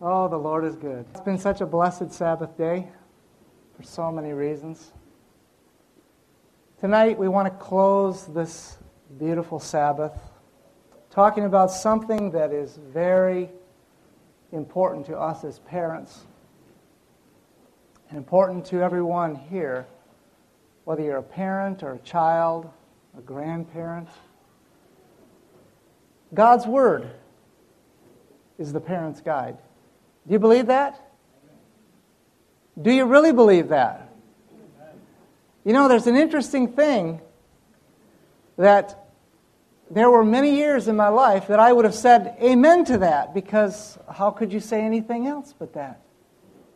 Oh, the Lord is good. It's been such a blessed Sabbath day for so many reasons. Tonight, we want to close this beautiful Sabbath talking about something that is very important to us as parents and important to everyone here, whether you're a parent or a child, a grandparent. God's Word is the parent's guide. Do you believe that? Do you really believe that? You know, there's an interesting thing that there were many years in my life that I would have said amen to that because how could you say anything else but that?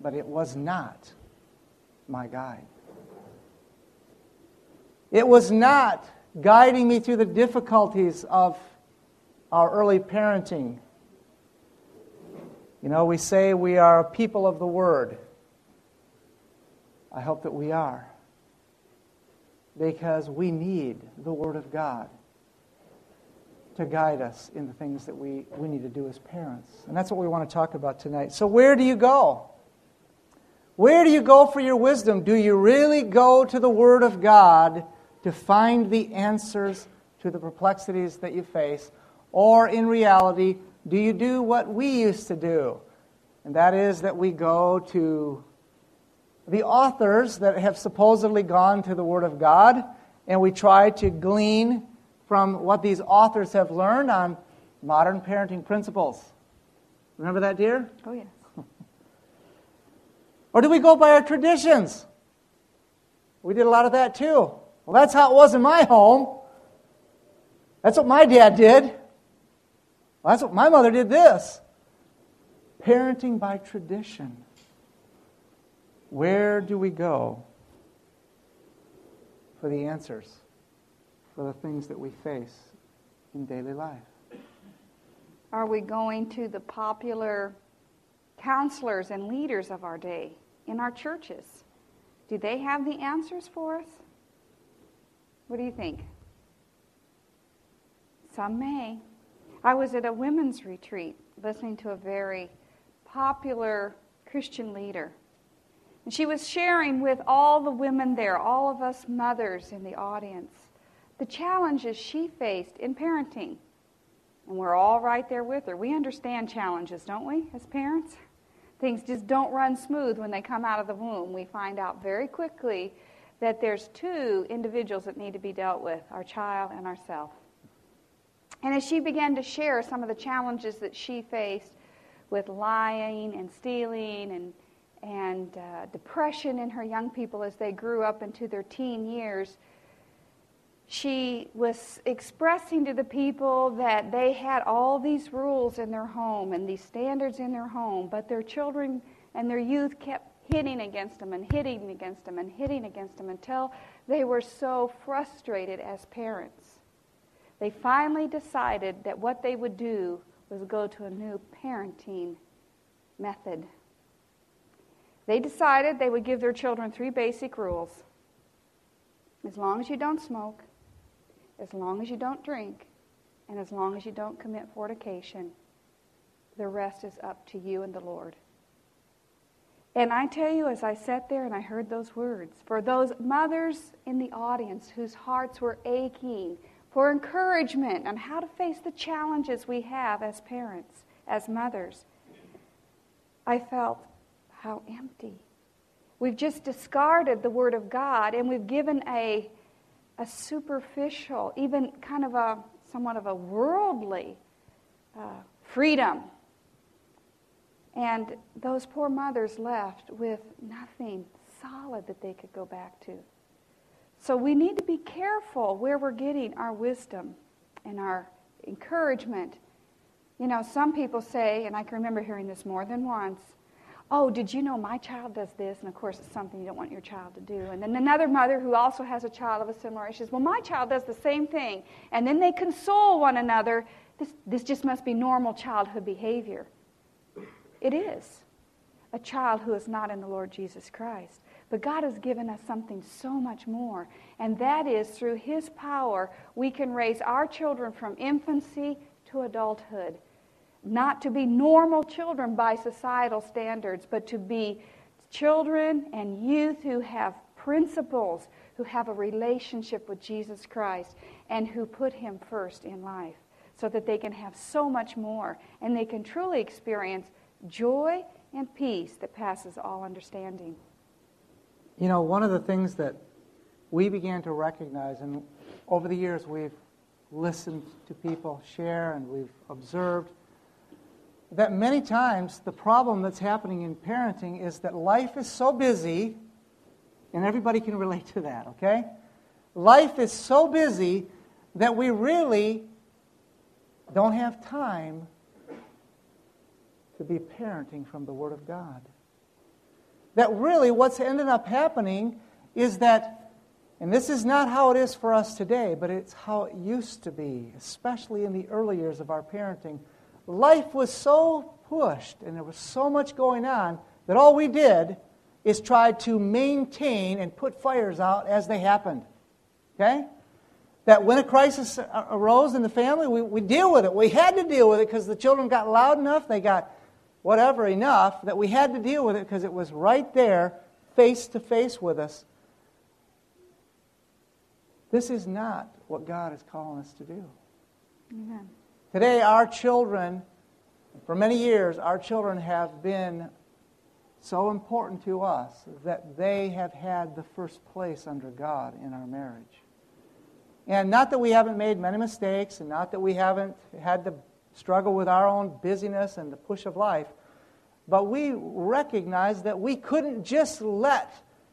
But it was not my guide. It was not guiding me through the difficulties of our early parenting you know, we say we are a people of the Word. I hope that we are. Because we need the Word of God to guide us in the things that we, we need to do as parents. And that's what we want to talk about tonight. So, where do you go? Where do you go for your wisdom? Do you really go to the Word of God to find the answers to the perplexities that you face? Or, in reality, do you do what we used to do? And that is that we go to the authors that have supposedly gone to the Word of God, and we try to glean from what these authors have learned on modern parenting principles. Remember that, dear? Oh, yes. or do we go by our traditions? We did a lot of that too. Well, that's how it was in my home. That's what my dad did. Well, that's what my mother did this. Parenting by tradition. Where do we go for the answers for the things that we face in daily life? Are we going to the popular counselors and leaders of our day in our churches? Do they have the answers for us? What do you think? Some may. I was at a women's retreat listening to a very popular Christian leader. And she was sharing with all the women there, all of us mothers in the audience, the challenges she faced in parenting. And we're all right there with her. We understand challenges, don't we, as parents? Things just don't run smooth when they come out of the womb. We find out very quickly that there's two individuals that need to be dealt with our child and ourself. And as she began to share some of the challenges that she faced, with lying and stealing and and uh, depression in her young people as they grew up into their teen years. She was expressing to the people that they had all these rules in their home and these standards in their home, but their children and their youth kept hitting against them and hitting against them and hitting against them until they were so frustrated as parents. They finally decided that what they would do was go to a new parenting method. They decided they would give their children three basic rules. As long as you don't smoke, as long as you don't drink, and as long as you don't commit fornication, the rest is up to you and the Lord. And I tell you, as I sat there and I heard those words, for those mothers in the audience whose hearts were aching for encouragement on how to face the challenges we have as parents, as mothers. I felt how empty. We've just discarded the Word of God and we've given a, a superficial, even kind of a somewhat of a worldly uh, freedom. And those poor mothers left with nothing solid that they could go back to. So we need to be careful where we're getting our wisdom and our encouragement. You know, some people say, and I can remember hearing this more than once, oh, did you know my child does this? And of course, it's something you don't want your child to do. And then another mother who also has a child of a similar age says, well, my child does the same thing. And then they console one another. This, this just must be normal childhood behavior. It is. A child who is not in the Lord Jesus Christ. But God has given us something so much more, and that is through His power, we can raise our children from infancy to adulthood not to be normal children by societal standards, but to be children and youth who have principles, who have a relationship with Jesus Christ, and who put Him first in life so that they can have so much more and they can truly experience joy and peace that passes all understanding. You know, one of the things that we began to recognize, and over the years we've listened to people share and we've observed, that many times the problem that's happening in parenting is that life is so busy, and everybody can relate to that, okay? Life is so busy that we really don't have time to be parenting from the Word of God. That really what's ended up happening is that, and this is not how it is for us today, but it's how it used to be, especially in the early years of our parenting. Life was so pushed and there was so much going on that all we did is try to maintain and put fires out as they happened. Okay? that when a crisis arose in the family, we, we deal with it. We had to deal with it because the children got loud enough, they got whatever enough, that we had to deal with it because it was right there, face to face with us. This is not what God is calling us to do. Amen. Today, our children, for many years, our children have been so important to us that they have had the first place under God in our marriage. And not that we haven't made many mistakes and not that we haven't had to struggle with our own busyness and the push of life, but we recognize that we couldn't just let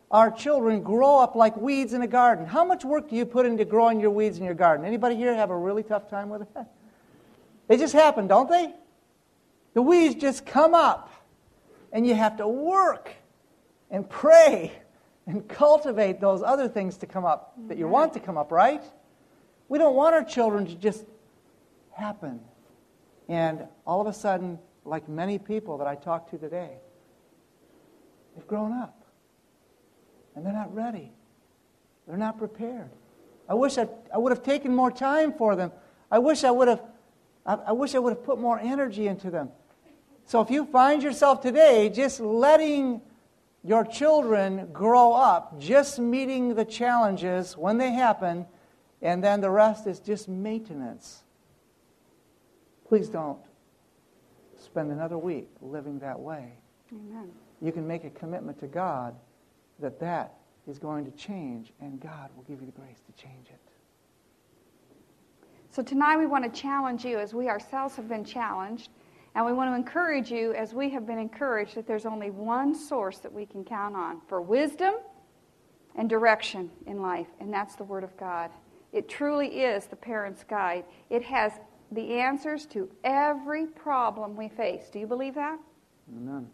our children grow up like weeds in a garden. How much work do you put into growing your weeds in your garden? Anybody here have a really tough time with it? They just happen, don't they? The weeds just come up, and you have to work and pray and cultivate those other things to come up that you want to come up, right? We don't want our children to just happen. And all of a sudden, like many people that I talk to today, they've grown up. And they're not ready. They're not prepared. I wish I, I would have taken more time for them. I wish I would have I, I wish I would have put more energy into them. So if you find yourself today just letting your children grow up, just meeting the challenges when they happen, and then the rest is just maintenance. Please don't spend another week living that way. Amen. You can make a commitment to God that that is going to change, and God will give you the grace to change it. So tonight we want to challenge you as we ourselves have been challenged, and we want to encourage you as we have been encouraged that there's only one source that we can count on for wisdom and direction in life, and that's the Word of God. It truly is the parent's guide. It has the answers to every problem we face. Do you believe that? Amen.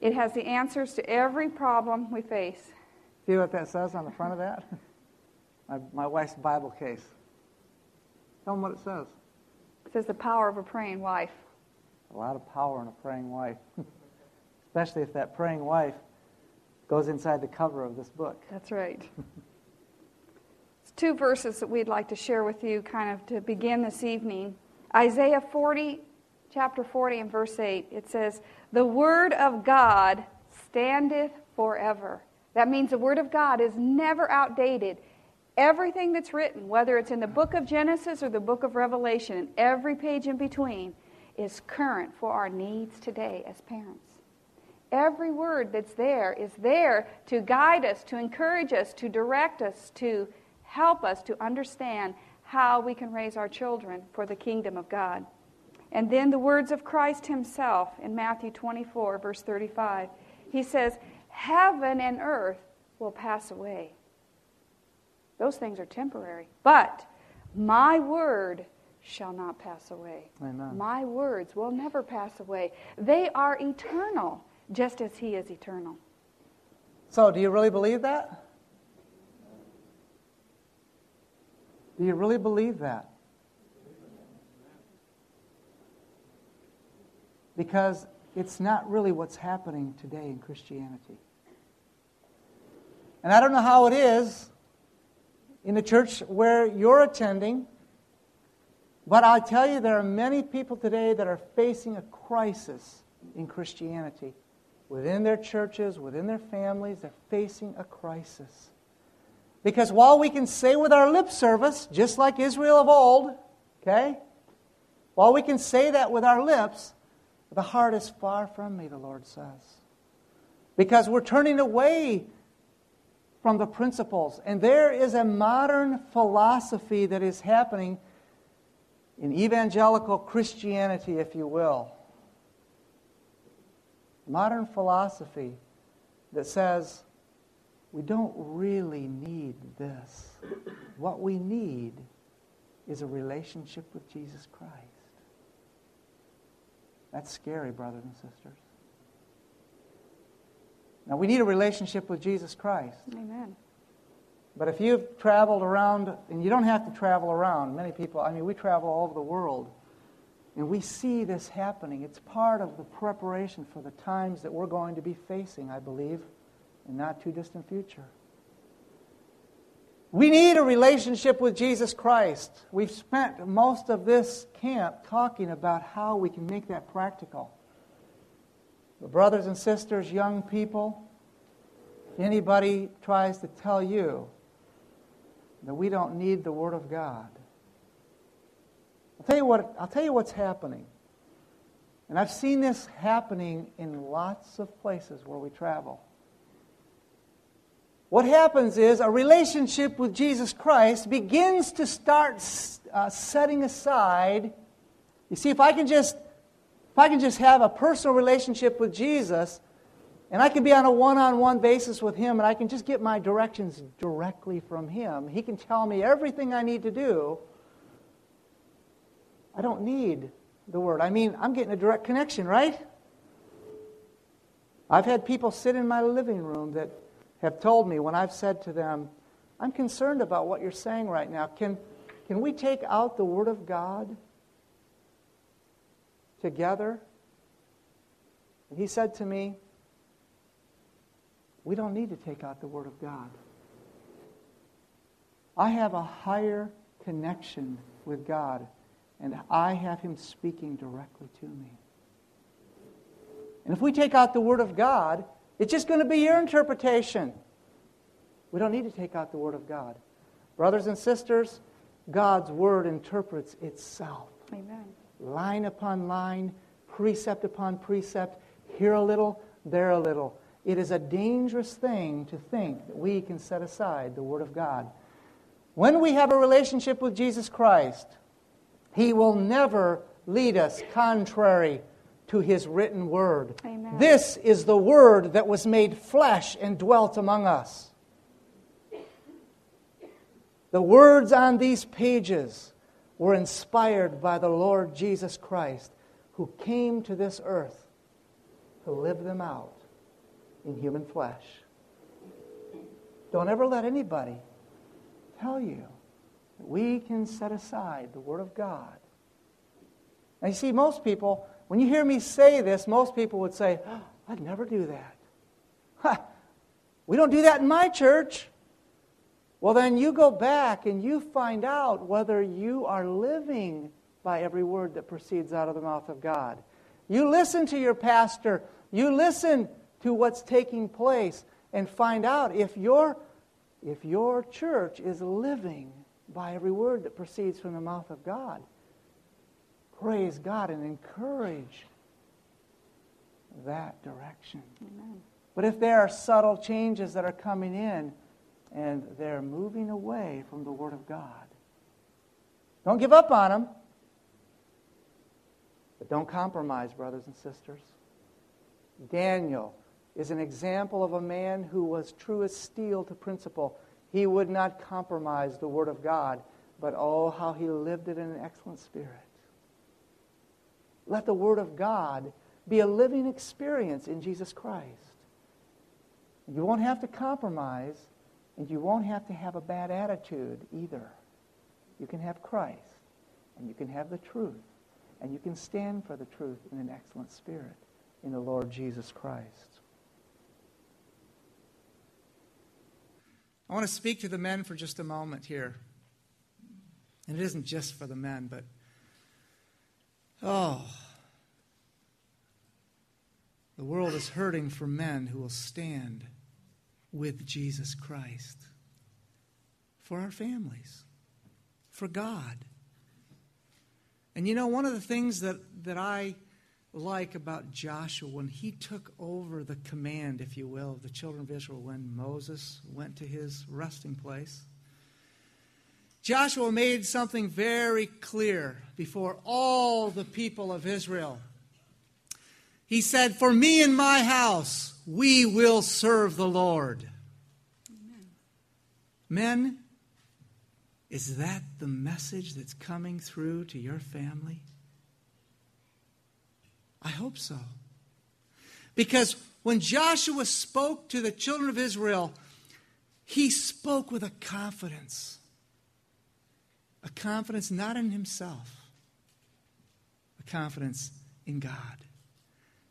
It has the answers to every problem we face. See what that says on the front of that? my, my wife's Bible case. Tell them what it says. It says the power of a praying wife. A lot of power in a praying wife, especially if that praying wife goes inside the cover of this book. That's right. two verses that we'd like to share with you kind of to begin this evening. Isaiah 40, chapter 40 and verse 8, it says, The word of God standeth forever. That means the word of God is never outdated. Everything that's written, whether it's in the book of Genesis or the book of Revelation, and every page in between, is current for our needs today as parents. Every word that's there is there to guide us, to encourage us, to direct us, to help us to understand how we can raise our children for the kingdom of God. And then the words of Christ himself in Matthew 24, verse 35. He says, Heaven and earth will pass away. Those things are temporary. But my word shall not pass away. Amen. My words will never pass away. They are eternal, just as He is eternal. So, do you really believe that? Do you really believe that? Because it's not really what's happening today in Christianity. And I don't know how it is in the church where you're attending, But I tell you, there are many people today that are facing a crisis in Christianity. Within their churches, within their families, they're facing a crisis. Because while we can say with our lip service, just like Israel of old, okay? While we can say that with our lips, the heart is far from me, the Lord says. Because we're turning away from the principles. And there is a modern philosophy that is happening in evangelical Christianity, if you will. Modern philosophy that says we don't really need this. What we need is a relationship with Jesus Christ. That's scary, brothers and sisters. Now, we need a relationship with Jesus Christ. Amen. But if you've traveled around, and you don't have to travel around, many people, I mean, we travel all over the world, and we see this happening. It's part of the preparation for the times that we're going to be facing, I believe, in not too distant future. We need a relationship with Jesus Christ. We've spent most of this camp talking about how we can make that practical. But brothers and sisters, young people, anybody tries to tell you that we don't need the Word of God. I'll tell you, what, I'll tell you what's happening. And I've seen this happening in lots of places where we travel. What happens is a relationship with Jesus Christ begins to start uh, setting aside. You see, if I can just if I can just have a personal relationship with Jesus, and I can be on a one on one basis with Him, and I can just get my directions directly from Him. He can tell me everything I need to do. I don't need the Word. I mean, I'm getting a direct connection, right? I've had people sit in my living room that have told me when I've said to them, I'm concerned about what you're saying right now. Can, can we take out the Word of God together? And he said to me, we don't need to take out the Word of God. I have a higher connection with God, and I have Him speaking directly to me. And if we take out the Word of God, it's just going to be your interpretation. We don't need to take out the Word of God. Brothers and sisters, God's Word interprets itself. Amen. Line upon line, precept upon precept, here a little, there a little. It is a dangerous thing to think that we can set aside the Word of God. When we have a relationship with Jesus Christ, He will never lead us contrary to His written Word. Amen. This is the Word that was made flesh and dwelt among us. The words on these pages were inspired by the Lord Jesus Christ, who came to this earth to live them out in human flesh. Don't ever let anybody tell you that we can set aside the Word of God. Now, you see, most people, when you hear me say this, most people would say, oh, I'd never do that. Ha, we don't do that in my church. Well, then you go back and you find out whether you are living by every word that proceeds out of the mouth of God. You listen to your pastor. You listen to what's taking place and find out if your, if your church is living by every word that proceeds from the mouth of God. Praise God and encourage that direction. Amen. But if there are subtle changes that are coming in and they're moving away from the Word of God, don't give up on them. But don't compromise, brothers and sisters. Daniel is an example of a man who was true as steel to principle. He would not compromise the Word of God, but oh, how he lived it in an excellent spirit. Let the Word of God be a living experience in Jesus Christ. You won't have to compromise, and you won't have to have a bad attitude either. You can have Christ, and you can have the truth, and you can stand for the truth in an excellent spirit in the Lord Jesus Christ. I want to speak to the men for just a moment here. And it isn't just for the men, but Oh, the world is hurting for men who will stand with Jesus Christ for our families, for God. And you know, one of the things that, that I like about Joshua when he took over the command, if you will, of the children of Israel when Moses went to his resting place. Joshua made something very clear before all the people of Israel. He said, For me and my house, we will serve the Lord. Amen. Men, is that the message that's coming through to your family? I hope so. Because when Joshua spoke to the children of Israel, he spoke with a confidence. A confidence not in himself, a confidence in God.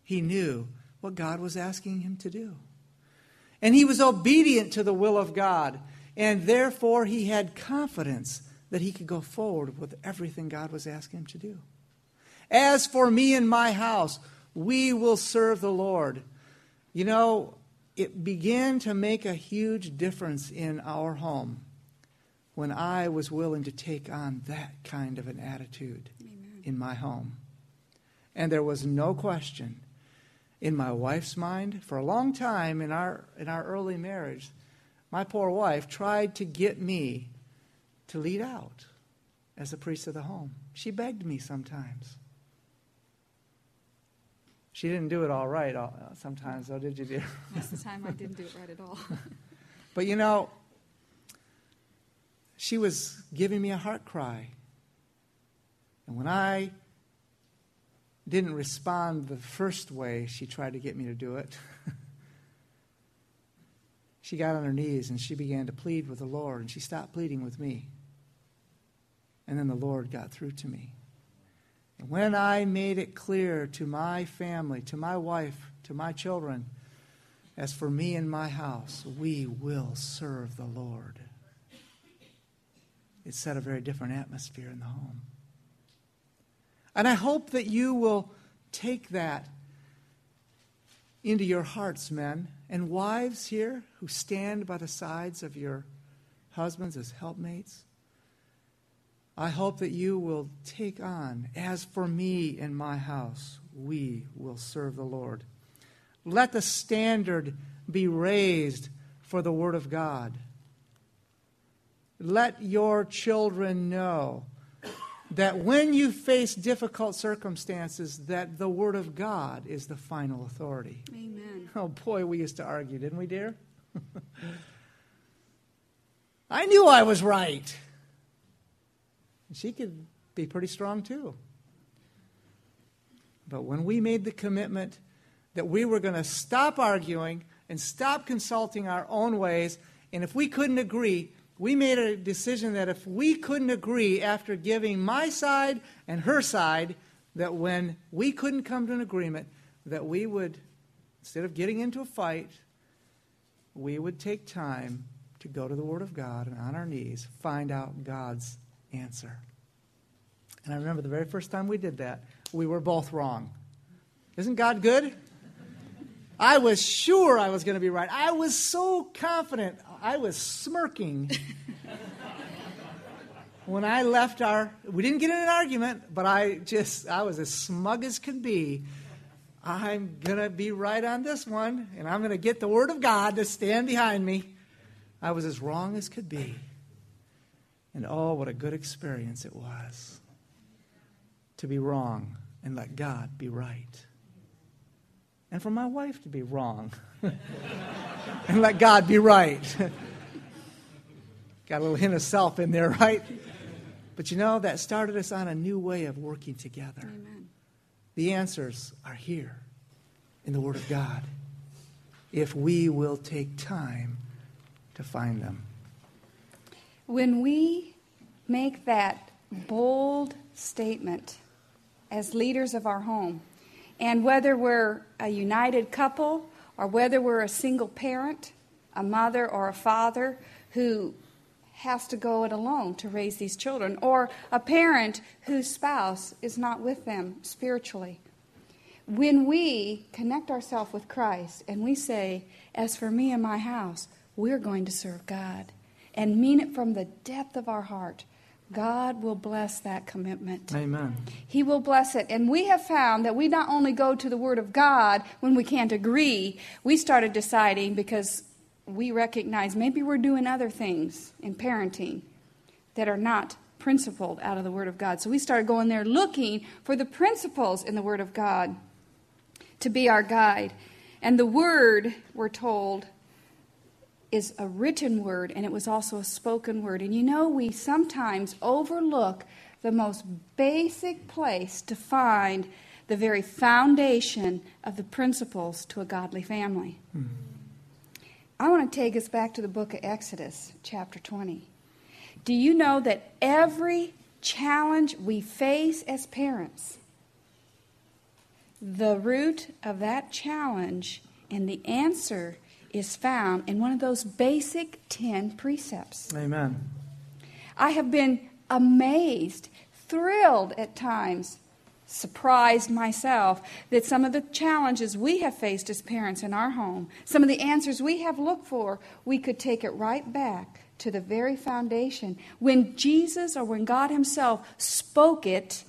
He knew what God was asking him to do. And he was obedient to the will of God. And therefore, he had confidence that he could go forward with everything God was asking him to do. As for me and my house, we will serve the Lord. You know, it began to make a huge difference in our home when I was willing to take on that kind of an attitude Amen. in my home. And there was no question in my wife's mind for a long time in our in our early marriage my poor wife tried to get me to lead out as a priest of the home she begged me sometimes she didn't do it all right all, sometimes, though, did you, dear? Most of the time, I didn't do it right at all. but you know, she was giving me a heart cry. And when I didn't respond the first way she tried to get me to do it, she got on her knees and she began to plead with the Lord, and she stopped pleading with me. And then the Lord got through to me. And when I made it clear to my family, to my wife, to my children, as for me and my house, we will serve the Lord. It set a very different atmosphere in the home. And I hope that you will take that into your hearts, men and wives here who stand by the sides of your husbands as helpmates. I hope that you will take on, as for me and my house, we will serve the Lord. Let the standard be raised for the Word of God. Let your children know that when you face difficult circumstances that the word of god is the final authority. Amen. Oh boy we used to argue didn't we dear? I knew i was right. She could be pretty strong too. But when we made the commitment that we were going to stop arguing and stop consulting our own ways, and if we couldn't agree, we made a decision that if we couldn't agree after giving my side and her side, that when we couldn't come to an agreement, that we would, instead of getting into a fight, we would take time to go to the Word of God and on our knees find out God's answer. And I remember the very first time we did that, we were both wrong. Isn't God good? I was sure I was going to be right. I was so confident. I was smirking when I left our. We didn't get in an argument, but I just, I was as smug as could be. I'm going to be right on this one, and I'm going to get the Word of God to stand behind me. I was as wrong as could be. And oh, what a good experience it was to be wrong and let God be right. And for my wife to be wrong and let God be right. Got a little hint of self in there, right? But you know, that started us on a new way of working together. Amen. The answers are here in the Word of God if we will take time to find them. When we make that bold statement as leaders of our home, and whether we're a united couple or whether we're a single parent, a mother or a father who has to go it alone to raise these children, or a parent whose spouse is not with them spiritually. When we connect ourselves with Christ and we say, As for me and my house, we're going to serve God, and mean it from the depth of our heart, God will bless that commitment. Amen. He will bless it. And we have found that we not only go to the Word of God when we can't agree, we started deciding because we recognize maybe we're doing other things in parenting that are not principled out of the Word of God. So we started going there looking for the principles in the Word of God to be our guide. And the Word, we're told, is a written word and it was also a spoken word. And you know, we sometimes overlook the most basic place to find the very foundation of the principles to a godly family. Mm-hmm. I want to take us back to the book of Exodus, chapter 20. Do you know that every challenge we face as parents, the root of that challenge and the answer is found in one of those basic 10 precepts? Amen. I have been amazed, thrilled at times surprised myself that some of the challenges we have faced as parents in our home, some of the answers we have looked for, we could take it right back to the very foundation. When Jesus or when God Himself spoke it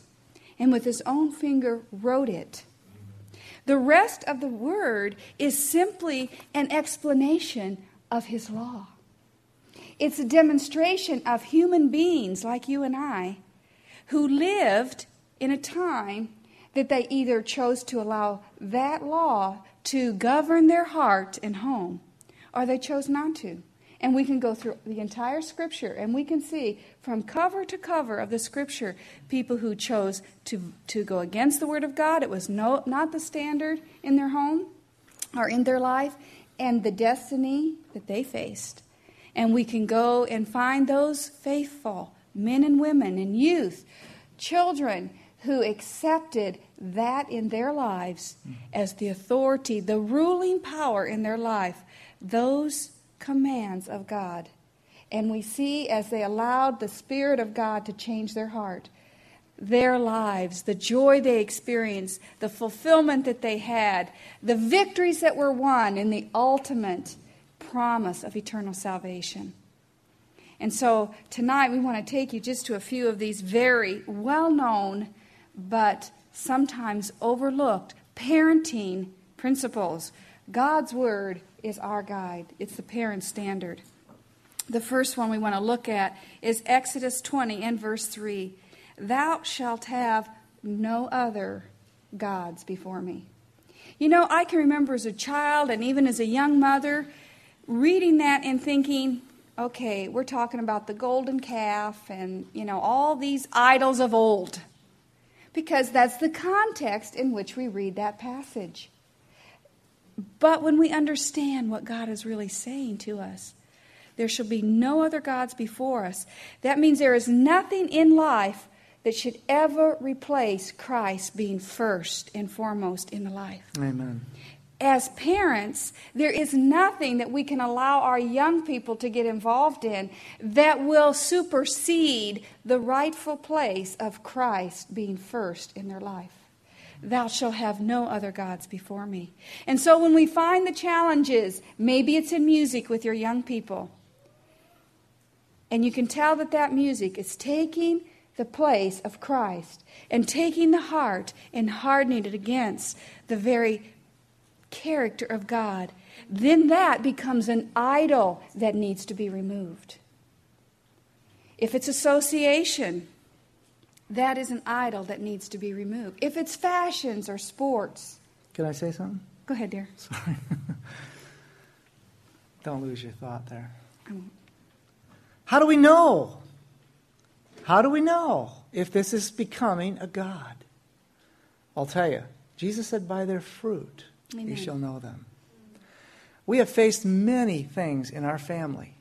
and with His own finger wrote it. The rest of the word is simply an explanation of His law. It's a demonstration of human beings like you and I who lived in a time that they either chose to allow that law to govern their heart and home, or they chose not to. And we can go through the entire scripture and we can see from cover to cover of the scripture people who chose to, to go against the word of God. It was no, not the standard in their home or in their life, and the destiny that they faced. And we can go and find those faithful men and women and youth, children who accepted that in their lives mm-hmm. as the authority, the ruling power in their life, those commands of God. And we see as they allowed the Spirit of God to change their heart, their lives, the joy they experienced, the fulfillment that they had, the victories that were won, and the ultimate promise of eternal salvation. And so tonight we want to take you just to a few of these very well known but sometimes overlooked parenting principles. God's Word is our guide, it's the parent standard. The first one we want to look at is Exodus 20 and verse 3 Thou shalt have no other gods before me. You know, I can remember as a child and even as a young mother reading that and thinking, okay, we're talking about the golden calf and, you know, all these idols of old because that's the context in which we read that passage. But when we understand what God is really saying to us, there shall be no other gods before us. That means there is nothing in life that should ever replace Christ being first and foremost in the life. Amen as parents, there is nothing that we can allow our young people to get involved in that will supersede the rightful place of Christ being first in their life. Thou shalt have no other gods before me. And so when we find the challenges, maybe it's in music with your young people, and you can tell that that music is taking the place of Christ and taking the heart and hardening it against the very character of God, then that becomes an idol that needs to be removed. If it's association, that is an idol that needs to be removed. If it's fashions or sports. Can I say something? Go ahead, dear. Sorry. Don't lose your thought there. How do we know? How do we know if this is becoming a God? I'll tell you. Jesus said, by their fruit. Amen. You shall know them. We have faced many things in our family.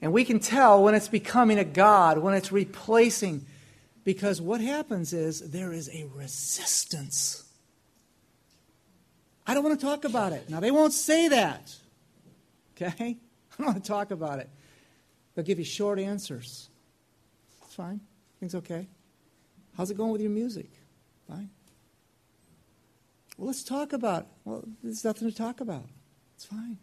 And we can tell when it's becoming a God, when it's replacing, because what happens is there is a resistance. I don't want to talk about it. Now, they won't say that. Okay? I don't want to talk about it. They'll give you short answers. It's fine. Things okay. How's it going with your music? Fine. Well, let's talk about. Well, there's nothing to talk about. It's fine.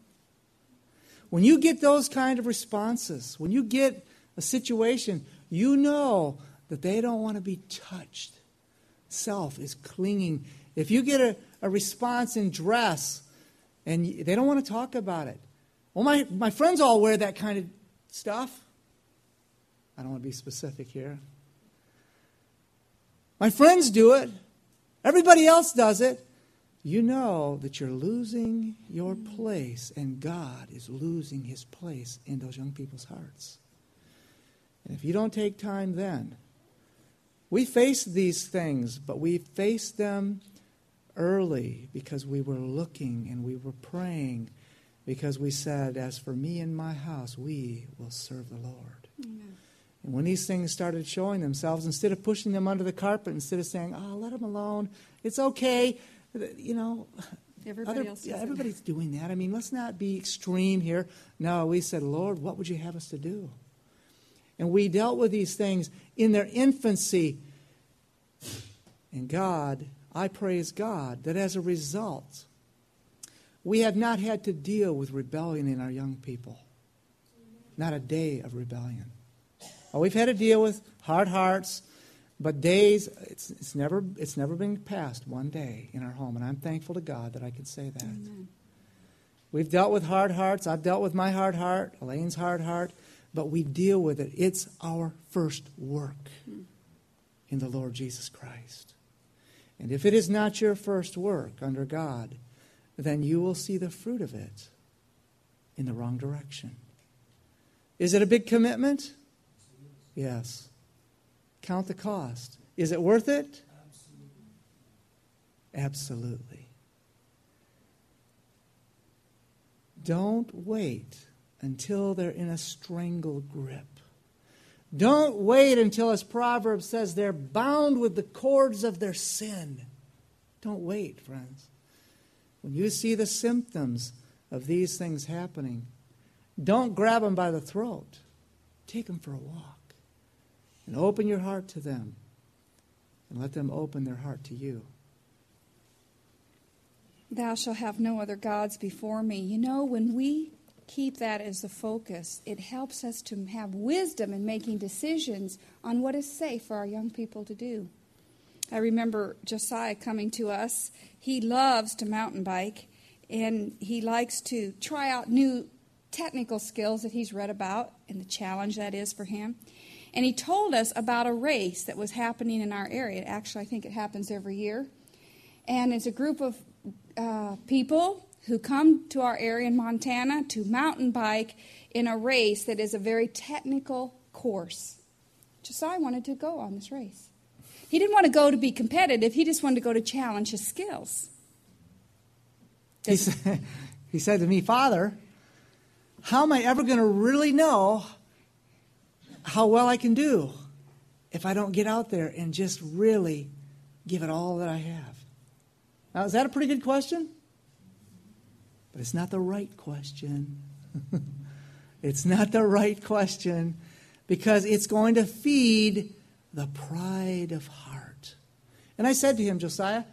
When you get those kind of responses, when you get a situation, you know that they don't want to be touched. Self is clinging. If you get a, a response in dress and they don't want to talk about it, well, my, my friends all wear that kind of stuff. I don't want to be specific here. My friends do it. Everybody else does it. You know that you're losing your place, and God is losing his place in those young people's hearts. And if you don't take time then, we face these things, but we face them early because we were looking and we were praying because we said, As for me and my house, we will serve the Lord. Amen. And when these things started showing themselves, instead of pushing them under the carpet, instead of saying, Oh, let them alone, it's okay, you know. Everybody other, else yeah, everybody's doing that. I mean, let's not be extreme here. No, we said, Lord, what would you have us to do? And we dealt with these things in their infancy. And God, I praise God that as a result, we have not had to deal with rebellion in our young people. Not a day of rebellion. Well, we've had to deal with hard hearts, but days, it's, it's, never, it's never been passed one day in our home. And I'm thankful to God that I can say that. Amen. We've dealt with hard hearts. I've dealt with my hard heart, Alane's hard heart, but we deal with it. It's our first work in the Lord Jesus Christ. And if it is not your first work under God, then you will see the fruit of it in the wrong direction. Is it a big commitment? Yes. Count the cost. Is it worth it? Absolutely. Absolutely. Don't wait until they're in a strangle grip. Don't wait until, as Proverbs says, they're bound with the cords of their sin. Don't wait, friends. When you see the symptoms of these things happening, don't grab them by the throat. Take them for a walk and open your heart to them and let them open their heart to you. Thou shalt have no other gods before me. You know, when we keep that as the focus, it helps us to have wisdom in making decisions on what is safe for our young people to do. I remember Josiah coming to us. He loves to mountain bike and he likes to try out new technical skills that he's read about and the challenge that is for him. And he told us about a race that was happening in our area. Actually, I think it happens every year. And it's a group of uh, people who come to our area in Montana to mountain bike in a race that is a very technical course. Josiah wanted to go on this race. He didn't want to go to be competitive, he just wanted to go to challenge his skills. He said, he said to me, Father, how am I ever going to really know how well I can do if I don't get out there and just really give it all that I have? Now, is that a pretty good question? But it's not the right question. it's not the right question because it's going to feed the pride of heart. And I said to him, Josiah,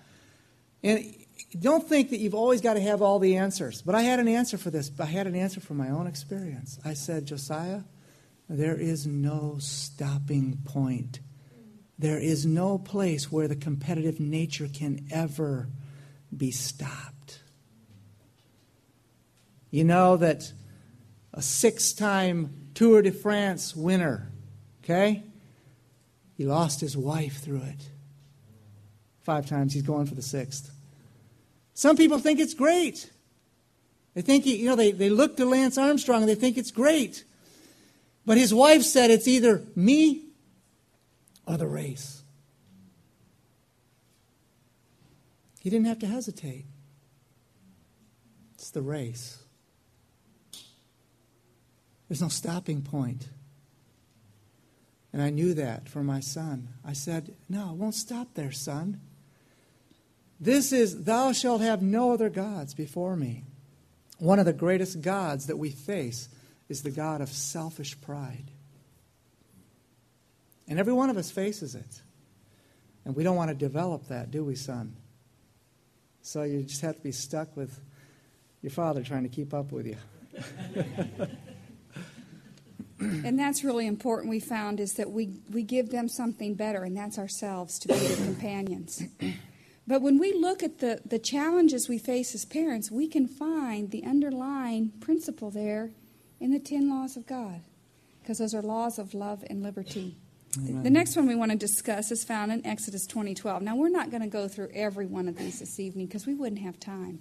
and don't think that you've always got to have all the answers. But I had an answer for this. I had an answer from my own experience. I said, Josiah, there is no stopping point. There is no place where the competitive nature can ever be stopped. You know that a six time Tour de France winner, okay? He lost his wife through it. Five times, he's going for the sixth. Some people think it's great. They think, he, you know, they, they look to Lance Armstrong and they think it's great. But his wife said it's either me or the race. He didn't have to hesitate. It's the race. There's no stopping point. And I knew that for my son. I said, No, it won't stop there, son. This is, Thou shalt have no other gods before me. One of the greatest gods that we face is the God of selfish pride. And every one of us faces it. And we don't want to develop that, do we, son? So you just have to be stuck with your father trying to keep up with you. and that's really important we found is that we, we give them something better and that's ourselves to be their companions. But when we look at the, the challenges we face as parents we can find the underlying principle there in the 10 laws of god because those are laws of love and liberty. Amen. the next one we want to discuss is found in exodus 2012 now we're not going to go through every one of these this evening because we wouldn't have time.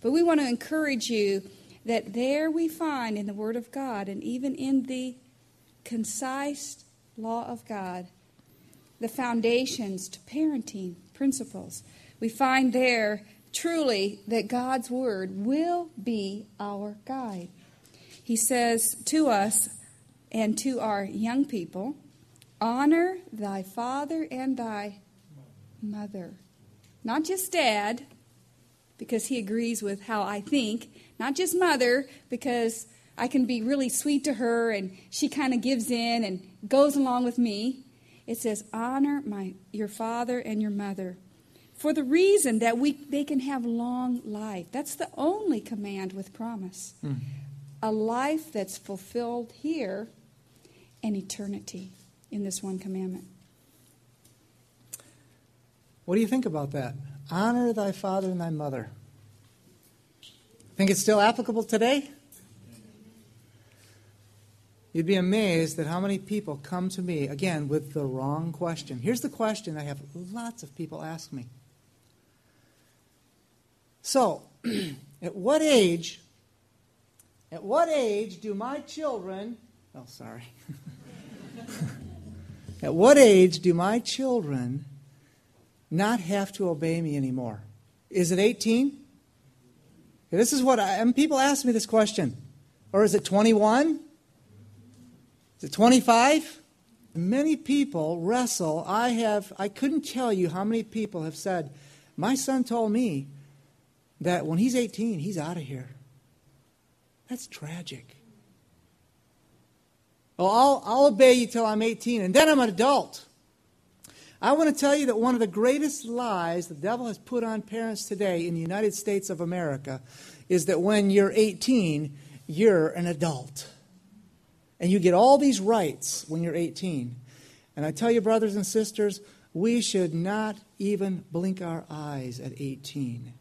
But we want to encourage you that there we find in the Word of God and even in the concise law of God the foundations to parenting principles. We find there truly that God's Word will be our guide. He says to us and to our young people, honor thy father and thy mother. Not just dad, because he agrees with how I think, not just mother, because I can be really sweet to her and she kind of gives in and goes along with me. It says, honor my, your father and your mother for the reason that we, they can have long life. That's the only command with promise. Mm. A life that's fulfilled here and eternity in this one commandment. What do you think about that? Honor thy father and thy mother. Think it's still applicable today? You'd be amazed at how many people come to me, again, with the wrong question. Here's the question I have lots of people ask me. So, at what age, at what age do my children, oh, sorry. at what age do my children not have to obey me anymore? Is it 18? This is what I, and people ask me this question. Or is it 21? Is it 25? Many people wrestle. I have I couldn't tell you how many people have said, "My son told me that when he's 18, he's out of here." That's tragic. Well, I'll, I'll obey you till I'm 18, and then I'm an adult. I want to tell you that one of the greatest lies the devil has put on parents today in the United States of America is that when you're 18, you're an adult. And you get all these rights when you're 18. And I tell you, brothers and sisters, we should not even blink our eyes at 18.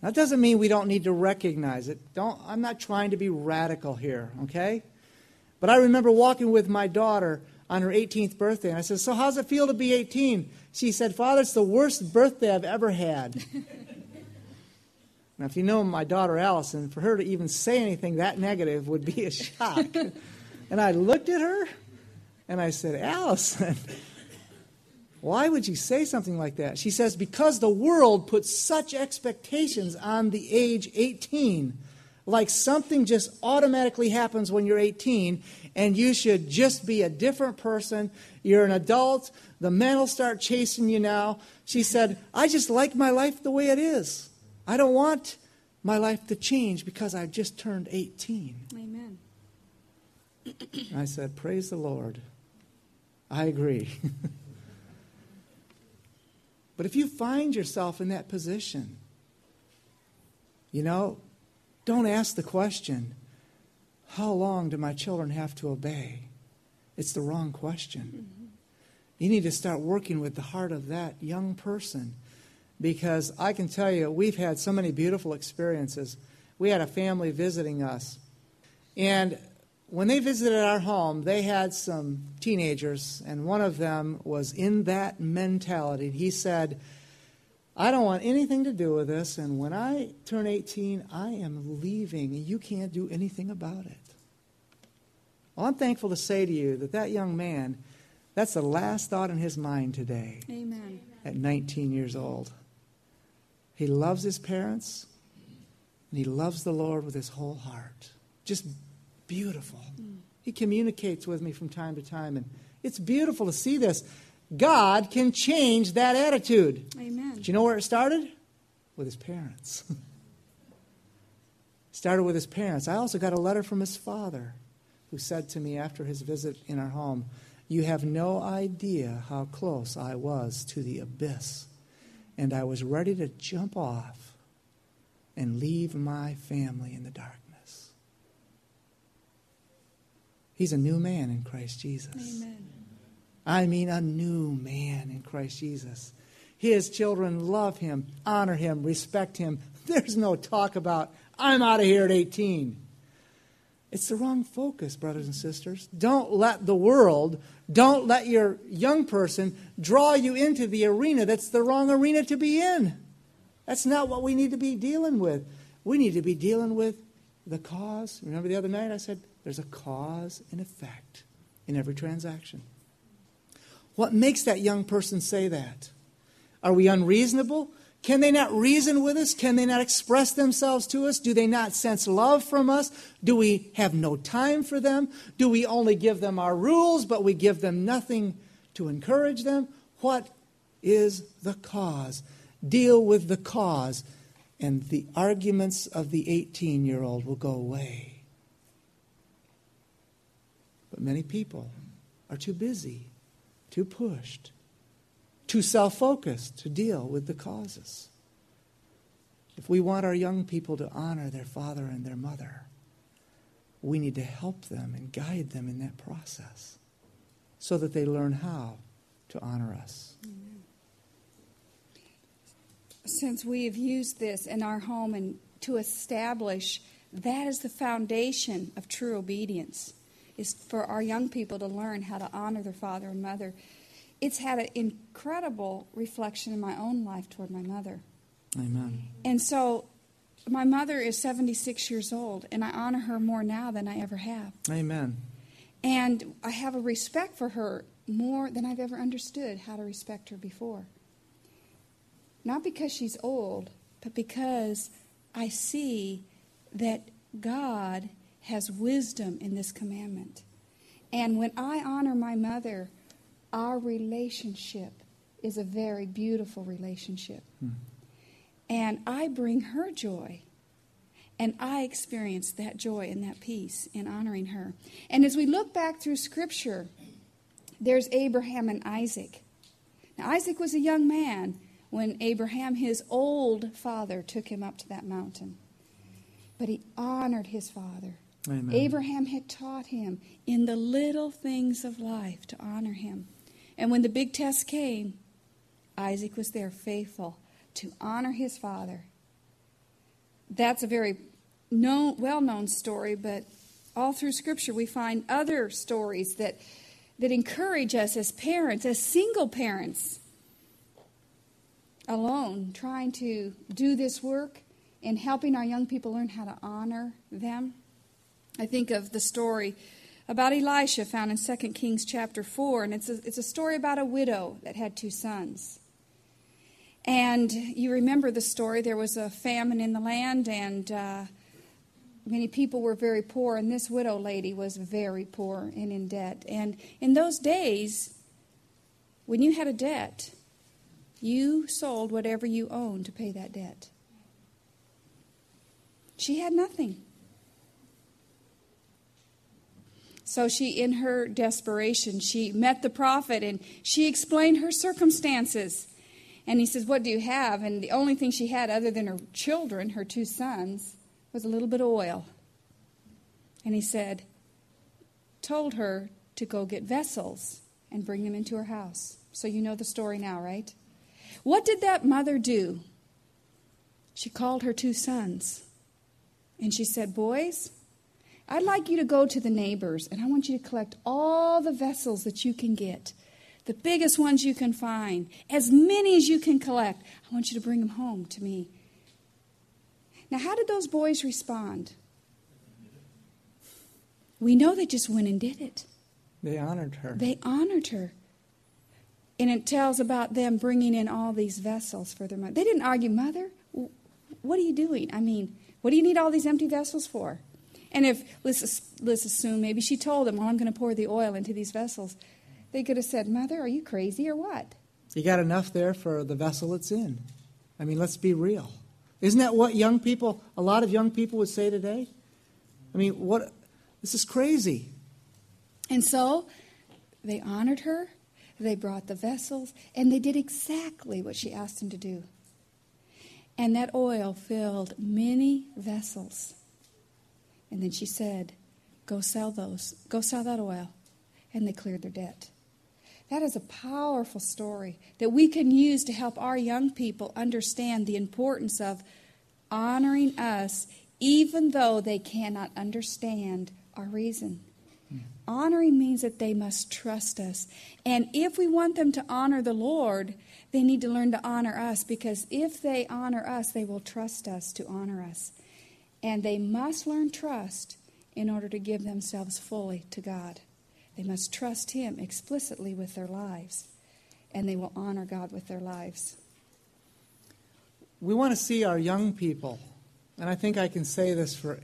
That doesn't mean we don't need to recognize it. Don't, I'm not trying to be radical here, okay? But I remember walking with my daughter on her 18th birthday, and I said, So, how's it feel to be 18? She said, Father, it's the worst birthday I've ever had. now, if you know my daughter Allison, for her to even say anything that negative would be a shock. and I looked at her and I said, Allison, why would you say something like that? She says, Because the world puts such expectations on the age 18 like something just automatically happens when you're 18 and you should just be a different person. You're an adult. The men will start chasing you now. She said, I just like my life the way it is. I don't want my life to change because I've just turned 18. Amen. I said, Praise the Lord. I agree. but if you find yourself in that position, you know, don't ask the question, How long do my children have to obey? It's the wrong question. Mm-hmm. You need to start working with the heart of that young person because I can tell you, we've had so many beautiful experiences. We had a family visiting us, and when they visited our home, they had some teenagers, and one of them was in that mentality. He said, I don't want anything to do with this, and when I turn 18, I am leaving, you can't do anything about it. Well, I'm thankful to say to you that that young man, that's the last thought in his mind today. Amen. At 19 years old. He loves his parents, and he loves the Lord with his whole heart. Just beautiful. Mm. He communicates with me from time to time, and it's beautiful to see this. God can change that attitude. Amen. Do you know where it started? With his parents. Started with his parents. I also got a letter from his father, who said to me after his visit in our home, You have no idea how close I was to the abyss. And I was ready to jump off and leave my family in the darkness. He's a new man in Christ Jesus. Amen. I mean, a new man in Christ Jesus. His children love him, honor him, respect him. There's no talk about, I'm out of here at 18. It's the wrong focus, brothers and sisters. Don't let the world, don't let your young person draw you into the arena that's the wrong arena to be in. That's not what we need to be dealing with. We need to be dealing with the cause. Remember the other night I said there's a cause and effect in every transaction. What makes that young person say that? Are we unreasonable? Can they not reason with us? Can they not express themselves to us? Do they not sense love from us? Do we have no time for them? Do we only give them our rules, but we give them nothing to encourage them? What is the cause? Deal with the cause, and the arguments of the 18 year old will go away. But many people are too busy too pushed, too self focused to deal with the causes. If we want our young people to honor their father and their mother, we need to help them and guide them in that process so that they learn how to honor us. Since we have used this in our home and to establish that is the foundation of true obedience is for our young people to learn how to honor their father and mother. It's had an incredible reflection in my own life toward my mother. Amen. And so my mother is 76 years old, and I honor her more now than I ever have. Amen. And I have a respect for her more than I've ever understood how to respect her before. Not because she's old, but because I see that God has wisdom in this commandment. And when I honor my mother, our relationship is a very beautiful relationship. Hmm. And I bring her joy. And I experience that joy and that peace in honoring her. And as we look back through Scripture, there's Abraham and Isaac. Now, Isaac was a young man when Abraham, his old father, took him up to that mountain. But he honored his father. Amen. Abraham had taught him in the little things of life to honor him. And when the big test came, Isaac was there faithful to honor his father. That's a very known, well known story, but all through Scripture we find other stories that, that encourage us as parents, as single parents, alone, trying to do this work and helping our young people learn how to honor them. I think of the story about Elisha found in 2 Kings chapter 4, and it's a, it's a story about a widow that had two sons. And you remember the story. There was a famine in the land, and uh, many people were very poor, and this widow lady was very poor and in debt. And in those days, when you had a debt, you sold whatever you owned to pay that debt. She had nothing. So she, in her desperation, she met the prophet and she explained her circumstances. And he says, What do you have? And the only thing she had, other than her children, her two sons, was a little bit of oil. And he said, Told her to go get vessels and bring them into her house. So you know the story now, right? What did that mother do? She called her two sons and she said, Boys, I'd like you to go to the neighbors and I want you to collect all the vessels that you can get, the biggest ones you can find, as many as you can collect. I want you to bring them home to me. Now, how did those boys respond? We know they just went and did it. They honored her. They honored her. And it tells about them bringing in all these vessels for their mother. They didn't argue, Mother, what are you doing? I mean, what do you need all these empty vessels for? And if, let's, let's assume maybe she told them, well, I'm going to pour the oil into these vessels. They could have said, Mother, are you crazy or what? You got enough there for the vessel it's in. I mean, let's be real. Isn't that what young people, a lot of young people would say today? I mean, what? This is crazy. And so they honored her, they brought the vessels, and they did exactly what she asked them to do. And that oil filled many vessels. And then she said, Go sell those, go sell that oil. And they cleared their debt. That is a powerful story that we can use to help our young people understand the importance of honoring us, even though they cannot understand our reason. Mm-hmm. Honoring means that they must trust us. And if we want them to honor the Lord, they need to learn to honor us because if they honor us, they will trust us to honor us. And they must learn trust in order to give themselves fully to God. They must trust Him explicitly with their lives, and they will honor God with their lives. We want to see our young people, and I think I can say this for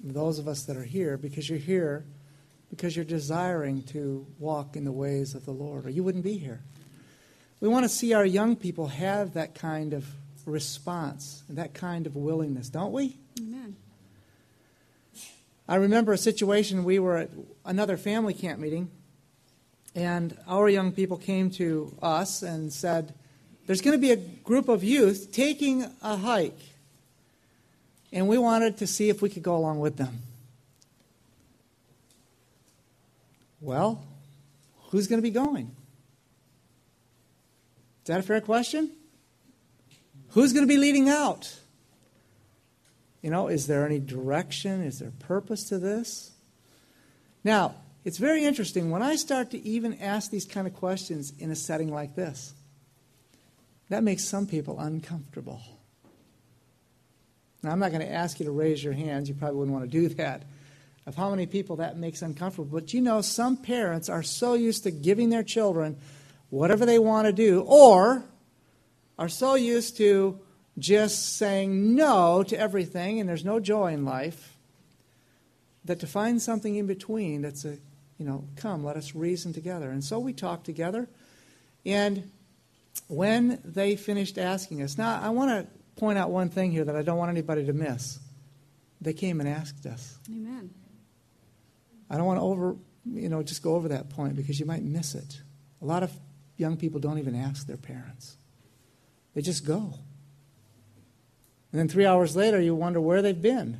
those of us that are here because you're here because you're desiring to walk in the ways of the Lord, or you wouldn't be here. We want to see our young people have that kind of response, that kind of willingness, don't we? Amen. I remember a situation we were at another family camp meeting, and our young people came to us and said, There's going to be a group of youth taking a hike, and we wanted to see if we could go along with them. Well, who's going to be going? Is that a fair question? Who's going to be leading out? You know, is there any direction? Is there purpose to this? Now, it's very interesting when I start to even ask these kind of questions in a setting like this. That makes some people uncomfortable. Now, I'm not going to ask you to raise your hands. You probably wouldn't want to do that of how many people that makes uncomfortable. But you know, some parents are so used to giving their children whatever they want to do, or are so used to just saying no to everything and there's no joy in life, that to find something in between that's a, you know, come, let us reason together. And so we talked together. And when they finished asking us, now I want to point out one thing here that I don't want anybody to miss. They came and asked us. Amen. I don't want to over, you know, just go over that point because you might miss it. A lot of young people don't even ask their parents. They just go. And then three hours later, you wonder where they've been.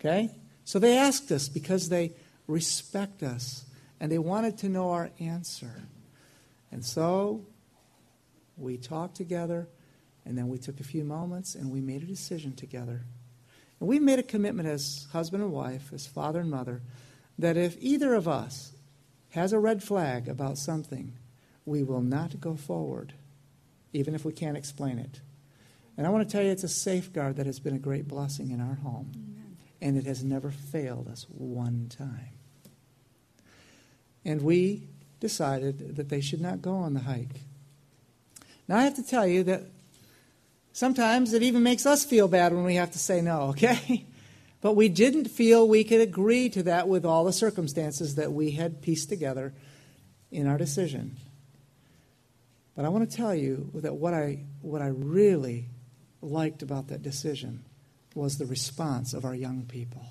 Okay? So they asked us because they respect us and they wanted to know our answer. And so we talked together and then we took a few moments and we made a decision together. And we made a commitment as husband and wife, as father and mother, that if either of us has a red flag about something, we will not go forward, even if we can't explain it. And I want to tell you, it's a safeguard that has been a great blessing in our home. Amen. And it has never failed us one time. And we decided that they should not go on the hike. Now, I have to tell you that sometimes it even makes us feel bad when we have to say no, okay? But we didn't feel we could agree to that with all the circumstances that we had pieced together in our decision. But I want to tell you that what I, what I really liked about that decision was the response of our young people.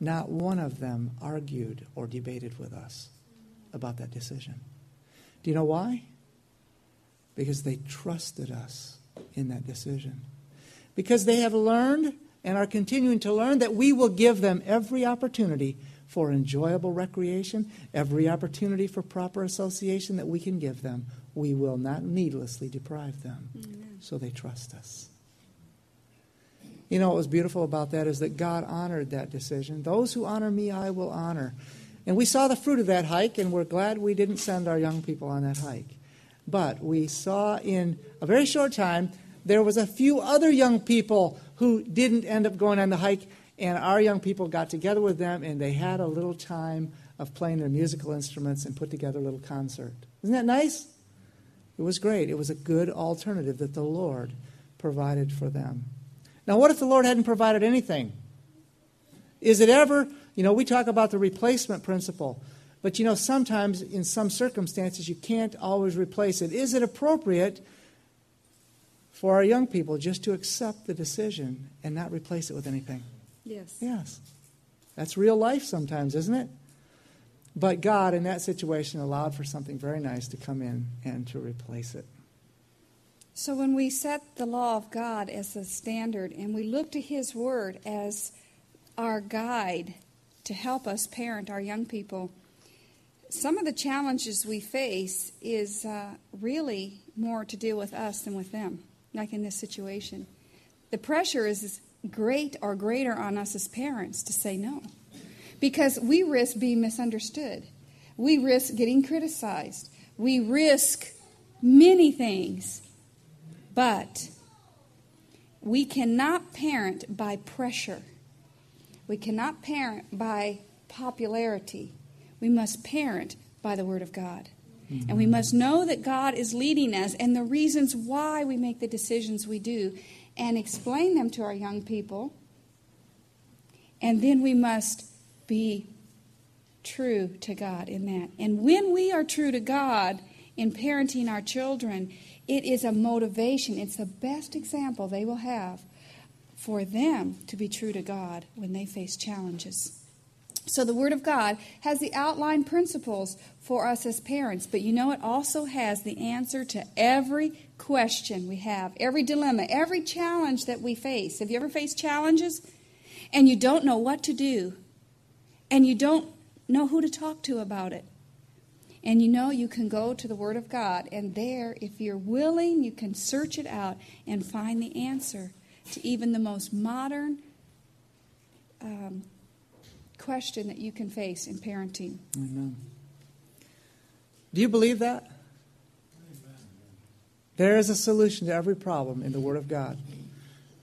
Not one of them argued or debated with us about that decision. Do you know why? Because they trusted us in that decision. Because they have learned and are continuing to learn that we will give them every opportunity for enjoyable recreation, every opportunity for proper association that we can give them. We will not needlessly deprive them. Amen. So they trust us. You know what was beautiful about that is that God honored that decision. Those who honor me, I will honor. And we saw the fruit of that hike, and we're glad we didn't send our young people on that hike. But we saw in a very short time there was a few other young people who didn't end up going on the hike, and our young people got together with them and they had a little time of playing their musical instruments and put together a little concert. Isn't that nice? It was great. It was a good alternative that the Lord provided for them. Now, what if the Lord hadn't provided anything? Is it ever, you know, we talk about the replacement principle, but you know, sometimes in some circumstances you can't always replace it. Is it appropriate for our young people just to accept the decision and not replace it with anything. Yes. Yes. That's real life sometimes, isn't it? But God, in that situation, allowed for something very nice to come in and to replace it. So when we set the law of God as the standard and we look to His Word as our guide to help us parent our young people, some of the challenges we face is uh, really more to deal with us than with them, like in this situation. The pressure is great or greater on us as parents to say no because we risk being misunderstood. We risk getting criticized. We risk many things. But we cannot parent by pressure. We cannot parent by popularity. We must parent by the Word of God. Mm-hmm. And we must know that God is leading us and the reasons why we make the decisions we do and explain them to our young people. And then we must be true to God in that. And when we are true to God in parenting our children, it is a motivation. It's the best example they will have for them to be true to God when they face challenges. So, the Word of God has the outline principles for us as parents, but you know, it also has the answer to every question we have, every dilemma, every challenge that we face. Have you ever faced challenges and you don't know what to do? and you don't know who to talk to about it. And you know, you can go to the Word of God, and there, if you're willing, you can search it out and find the answer to even the most modern um, question that you can face in parenting. Amen. Do you believe that? There is a solution to every problem in the Word of God.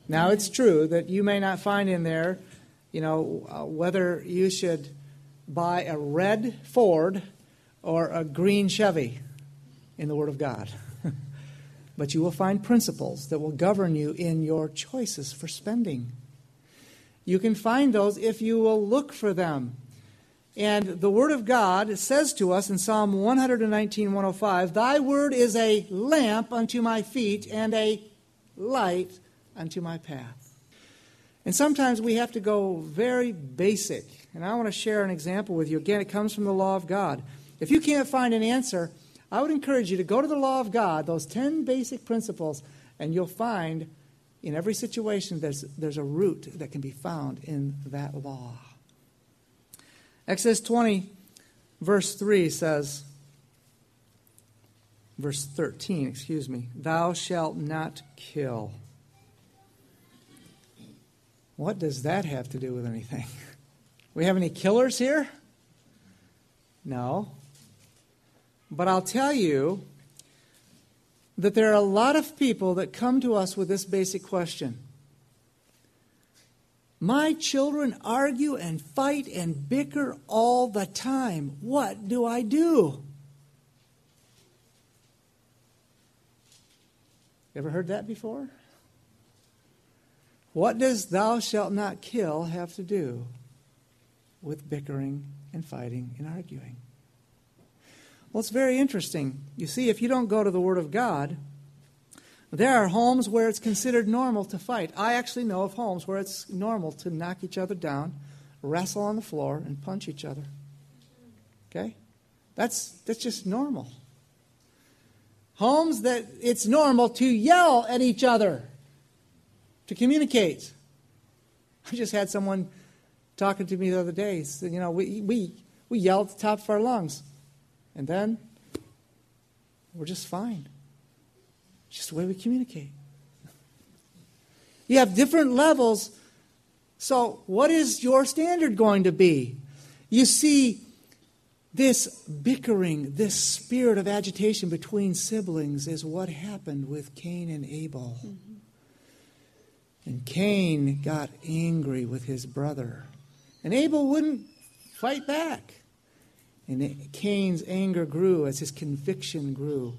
Now, it's true that you may not find in there you know, uh, whether you should buy a red Ford or a green Chevy in the Word of God. but you will find principles that will govern you in your choices for spending. You can find those if you will look for them. And the Word of God says to us in Psalm 119, 105, Thy Word is a lamp unto my feet and a light unto my path. And sometimes we have to go very basic. And I want to share an example with you. Again, it comes from the law of God. If you can't find an answer, I would encourage you to go to the law of God, those 10 basic principles, and you'll find in every situation there's, there's a root that can be found in that law. Exodus 20, verse 3 says, verse 13, excuse me, Thou shalt not kill. What does that have to do with anything? We have any killers here? No. But I'll tell you that there are a lot of people that come to us with this basic question. My children argue and fight and bicker all the time. What do I do? Ever heard that before? What does thou shalt not kill have to do with bickering and fighting and arguing? Well, it's very interesting. You see, if you don't go to the Word of God, there are homes where it's considered normal to fight. I actually know of homes where it's normal to knock each other down, wrestle on the floor, and punch each other. Okay? That's, that's just normal. Homes that it's normal to yell at each other to communicate. I just had someone talking to me the other day. Said, you know, we, we, we yell at the top of our lungs, and then we're just fine. It's just the way we communicate. You have different levels. So, what is your standard going to be? You see, this bickering, this spirit of agitation between siblings is what happened with Cain and Abel. Mm-hmm. And Cain got angry with his brother. And Abel wouldn't fight back. And Cain's anger grew as his conviction grew.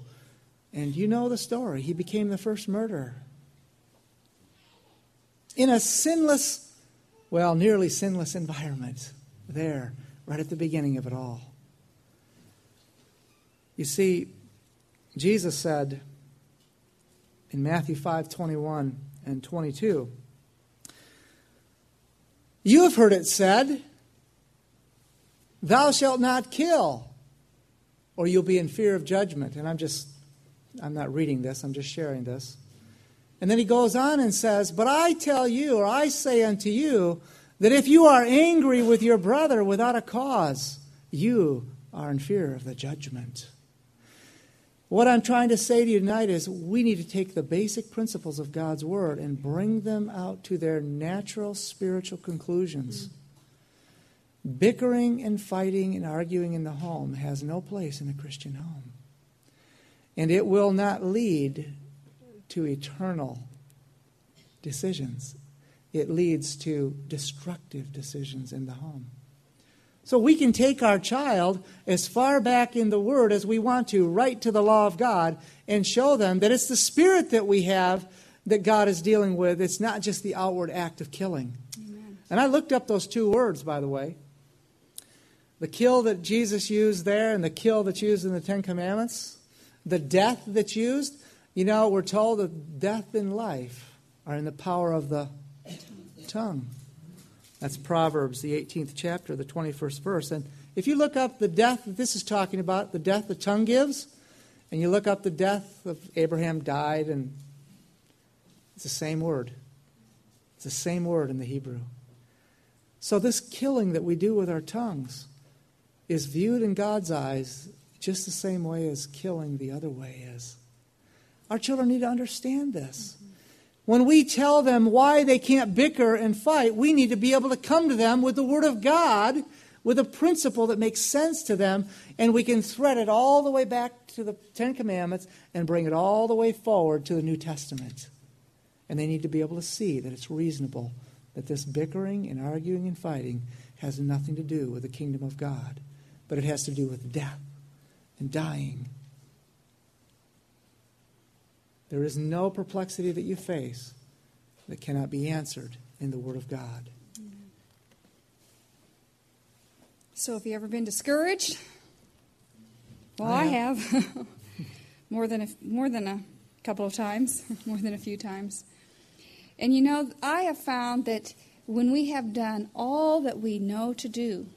And you know the story. He became the first murderer. In a sinless, well, nearly sinless environment, there, right at the beginning of it all. You see, Jesus said, in Matthew 5 21 and 22. You have heard it said, Thou shalt not kill, or you'll be in fear of judgment. And I'm just, I'm not reading this, I'm just sharing this. And then he goes on and says, But I tell you, or I say unto you, that if you are angry with your brother without a cause, you are in fear of the judgment. What I'm trying to say to you tonight is we need to take the basic principles of God's Word and bring them out to their natural spiritual conclusions. Mm. Bickering and fighting and arguing in the home has no place in a Christian home. And it will not lead to eternal decisions, it leads to destructive decisions in the home. So we can take our child as far back in the Word as we want to, right to the law of God, and show them that it's the spirit that we have that God is dealing with. It's not just the outward act of killing. Amen. And I looked up those two words, by the way. The kill that Jesus used there and the kill that's used in the Ten Commandments, the death that's used. You know, we're told that death and life are in the power of the tongue. That's Proverbs, the 18th chapter, the 21st verse. And if you look up the death that this is talking about, the death the tongue gives, and you look up the death of Abraham died, and it's the same word. It's the same word in the Hebrew. So, this killing that we do with our tongues is viewed in God's eyes just the same way as killing the other way is. Our children need to understand this. When we tell them why they can't bicker and fight, we need to be able to come to them with the Word of God, with a principle that makes sense to them, and we can thread it all the way back to the Ten Commandments and bring it all the way forward to the New Testament. And they need to be able to see that it's reasonable that this bickering and arguing and fighting has nothing to do with the kingdom of God, but it has to do with death and dying there is no perplexity that you face that cannot be answered in the Word of God. So, have you ever been discouraged? Well, I have, I have. more than a, more than a couple of times, more than a few times. And you know, I have found that when we have done all that we know to do,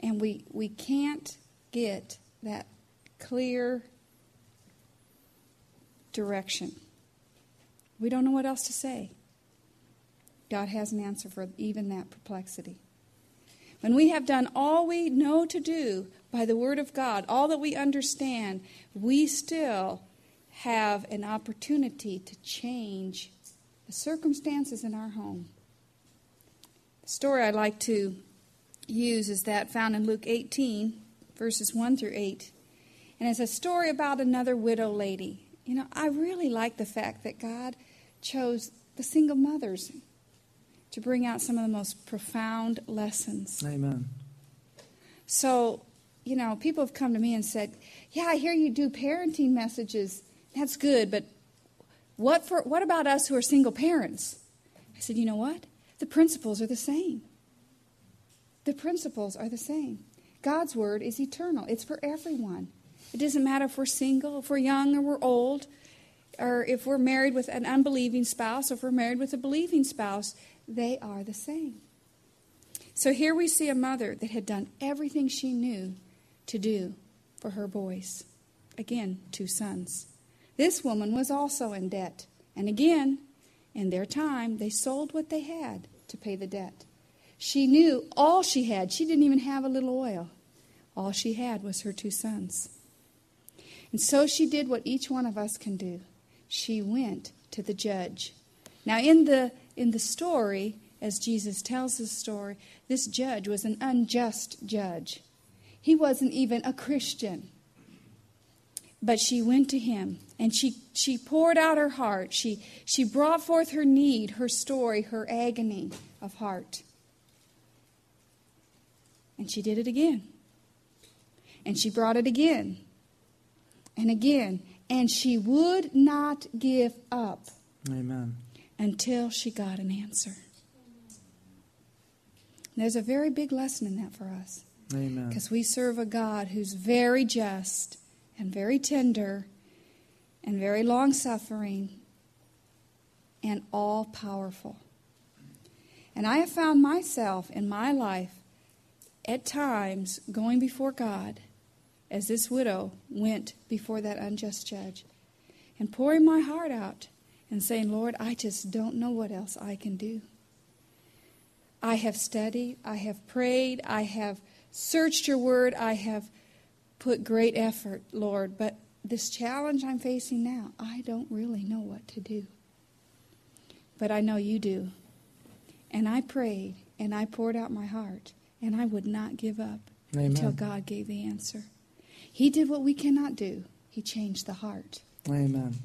and we we can't get that clear direction. We don't know what else to say. God has an answer for even that perplexity. When we have done all we know to do by the Word of God, all that we understand, we still have an opportunity to change the circumstances in our home. The story I like to use is that found in Luke 18, verses 1 through 8. And it's a story about another widow lady. You know, I really like the fact that God chose the single mothers to bring out some of the most profound lessons. Amen. So, you know, people have come to me and said, "Yeah, I hear you do parenting messages. That's good, but what for what about us who are single parents?" I said, "You know what? The principles are the same. The principles are the same. God's word is eternal. It's for everyone. It doesn't matter if we're single, if we're young or we're old, or if we're married with an unbelieving spouse, or if we're married with a believing spouse, they are the same. So here we see a mother that had done everything she knew to do for her boys. Again, two sons. This woman was also in debt. And again, in their time, they sold what they had to pay the debt. She knew all she had. She didn't even have a little oil. All she had was her two sons. And so she did what each one of us can do. She went to the judge. Now, in the, in the story, as Jesus tells the story, this judge was an unjust judge. He wasn't even a Christian. But she went to him and she, she poured out her heart. She, she brought forth her need, her story, her agony of heart. And she did it again. And she brought it again and again. And she would not give up. Amen. Until she got an answer. There's a very big lesson in that for us. Amen. Because we serve a God who's very just and very tender and very long suffering and all powerful. And I have found myself in my life at times going before God, as this widow went before that unjust judge, and pouring my heart out and saying, Lord, I just don't know what else I can do. I have studied, I have prayed, I have searched your word, I have put great effort, Lord, but this challenge I'm facing now, I don't really know what to do. But I know you do. And I prayed and I poured out my heart and I would not give up Amen. until God gave the answer. He did what we cannot do. He changed the heart. Amen.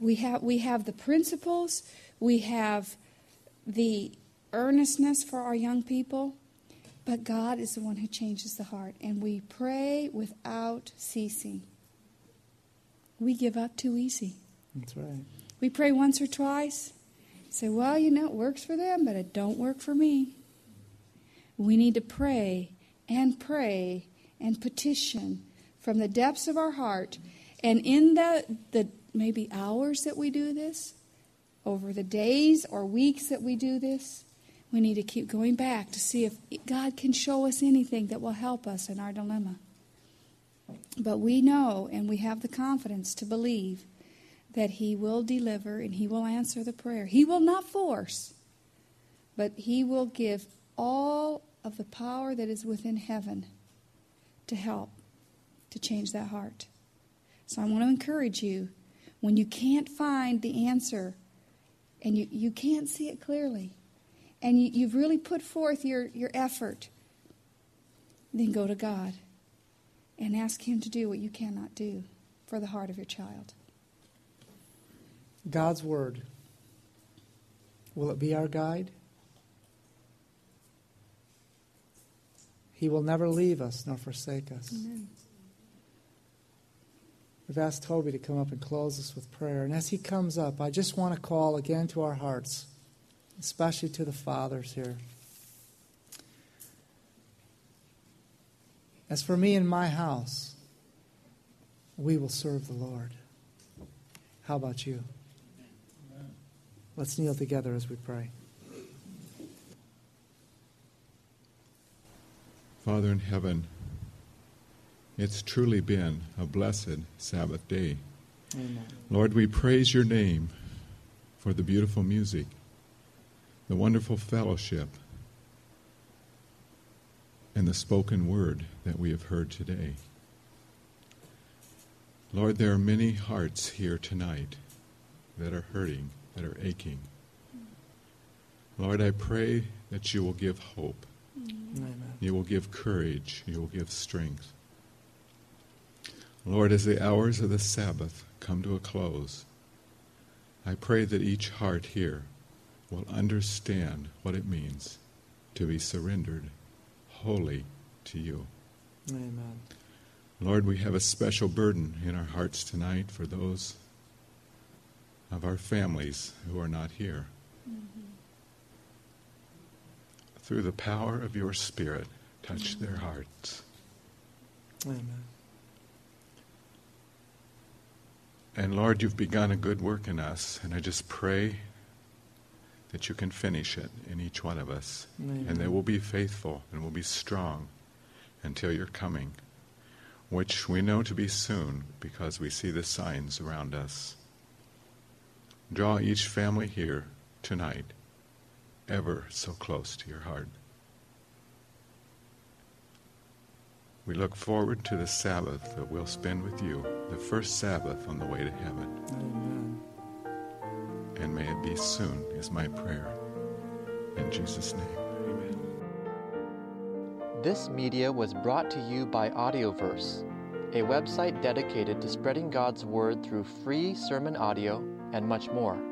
We have we have the principles, we have the earnestness for our young people, but God is the one who changes the heart and we pray without ceasing. We give up too easy. That's right. We pray once or twice, say, well, you know, it works for them, but it don't work for me. We need to pray and pray and petition from the depths of our heart. And in the, the maybe hours that we do this, over the days or weeks that we do this, we need to keep going back to see if God can show us anything that will help us in our dilemma. But we know and we have the confidence to believe that He will deliver and He will answer the prayer. He will not force, but He will give all of the power that is within heaven to help to change that heart. So I want to encourage you when you can't find the answer and you, you can't see it clearly and you, you've really put forth your, your effort, then go to God and ask Him to do what you cannot do for the heart of your child. God's Word, will it be our guide? He will never leave us nor forsake us. Amen. We've asked Toby to come up and close us with prayer. And as he comes up, I just want to call again to our hearts, especially to the fathers here. As for me and my house, we will serve the Lord. How about you? Let's kneel together as we pray. Father in heaven, it's truly been a blessed Sabbath day. Amen. Lord, we praise your name for the beautiful music, the wonderful fellowship, and the spoken word that we have heard today. Lord, there are many hearts here tonight that are hurting, that are aching. Lord, I pray that you will give hope. Amen. You will give courage. You will give strength. Lord, as the hours of the Sabbath come to a close, I pray that each heart here will understand what it means to be surrendered wholly to you. Amen. Lord, we have a special burden in our hearts tonight for those of our families who are not here. Through the power of your Spirit, touch their hearts. Amen. And Lord, you've begun a good work in us, and I just pray that you can finish it in each one of us. Amen. And that we'll be faithful and we'll be strong until you're coming, which we know to be soon because we see the signs around us. Draw each family here tonight ever so close to your heart. We look forward to the Sabbath that we'll spend with you, the first Sabbath on the way to heaven. Amen. And may it be soon, is my prayer. In Jesus' name, amen. This media was brought to you by Audioverse, a website dedicated to spreading God's Word through free sermon audio and much more.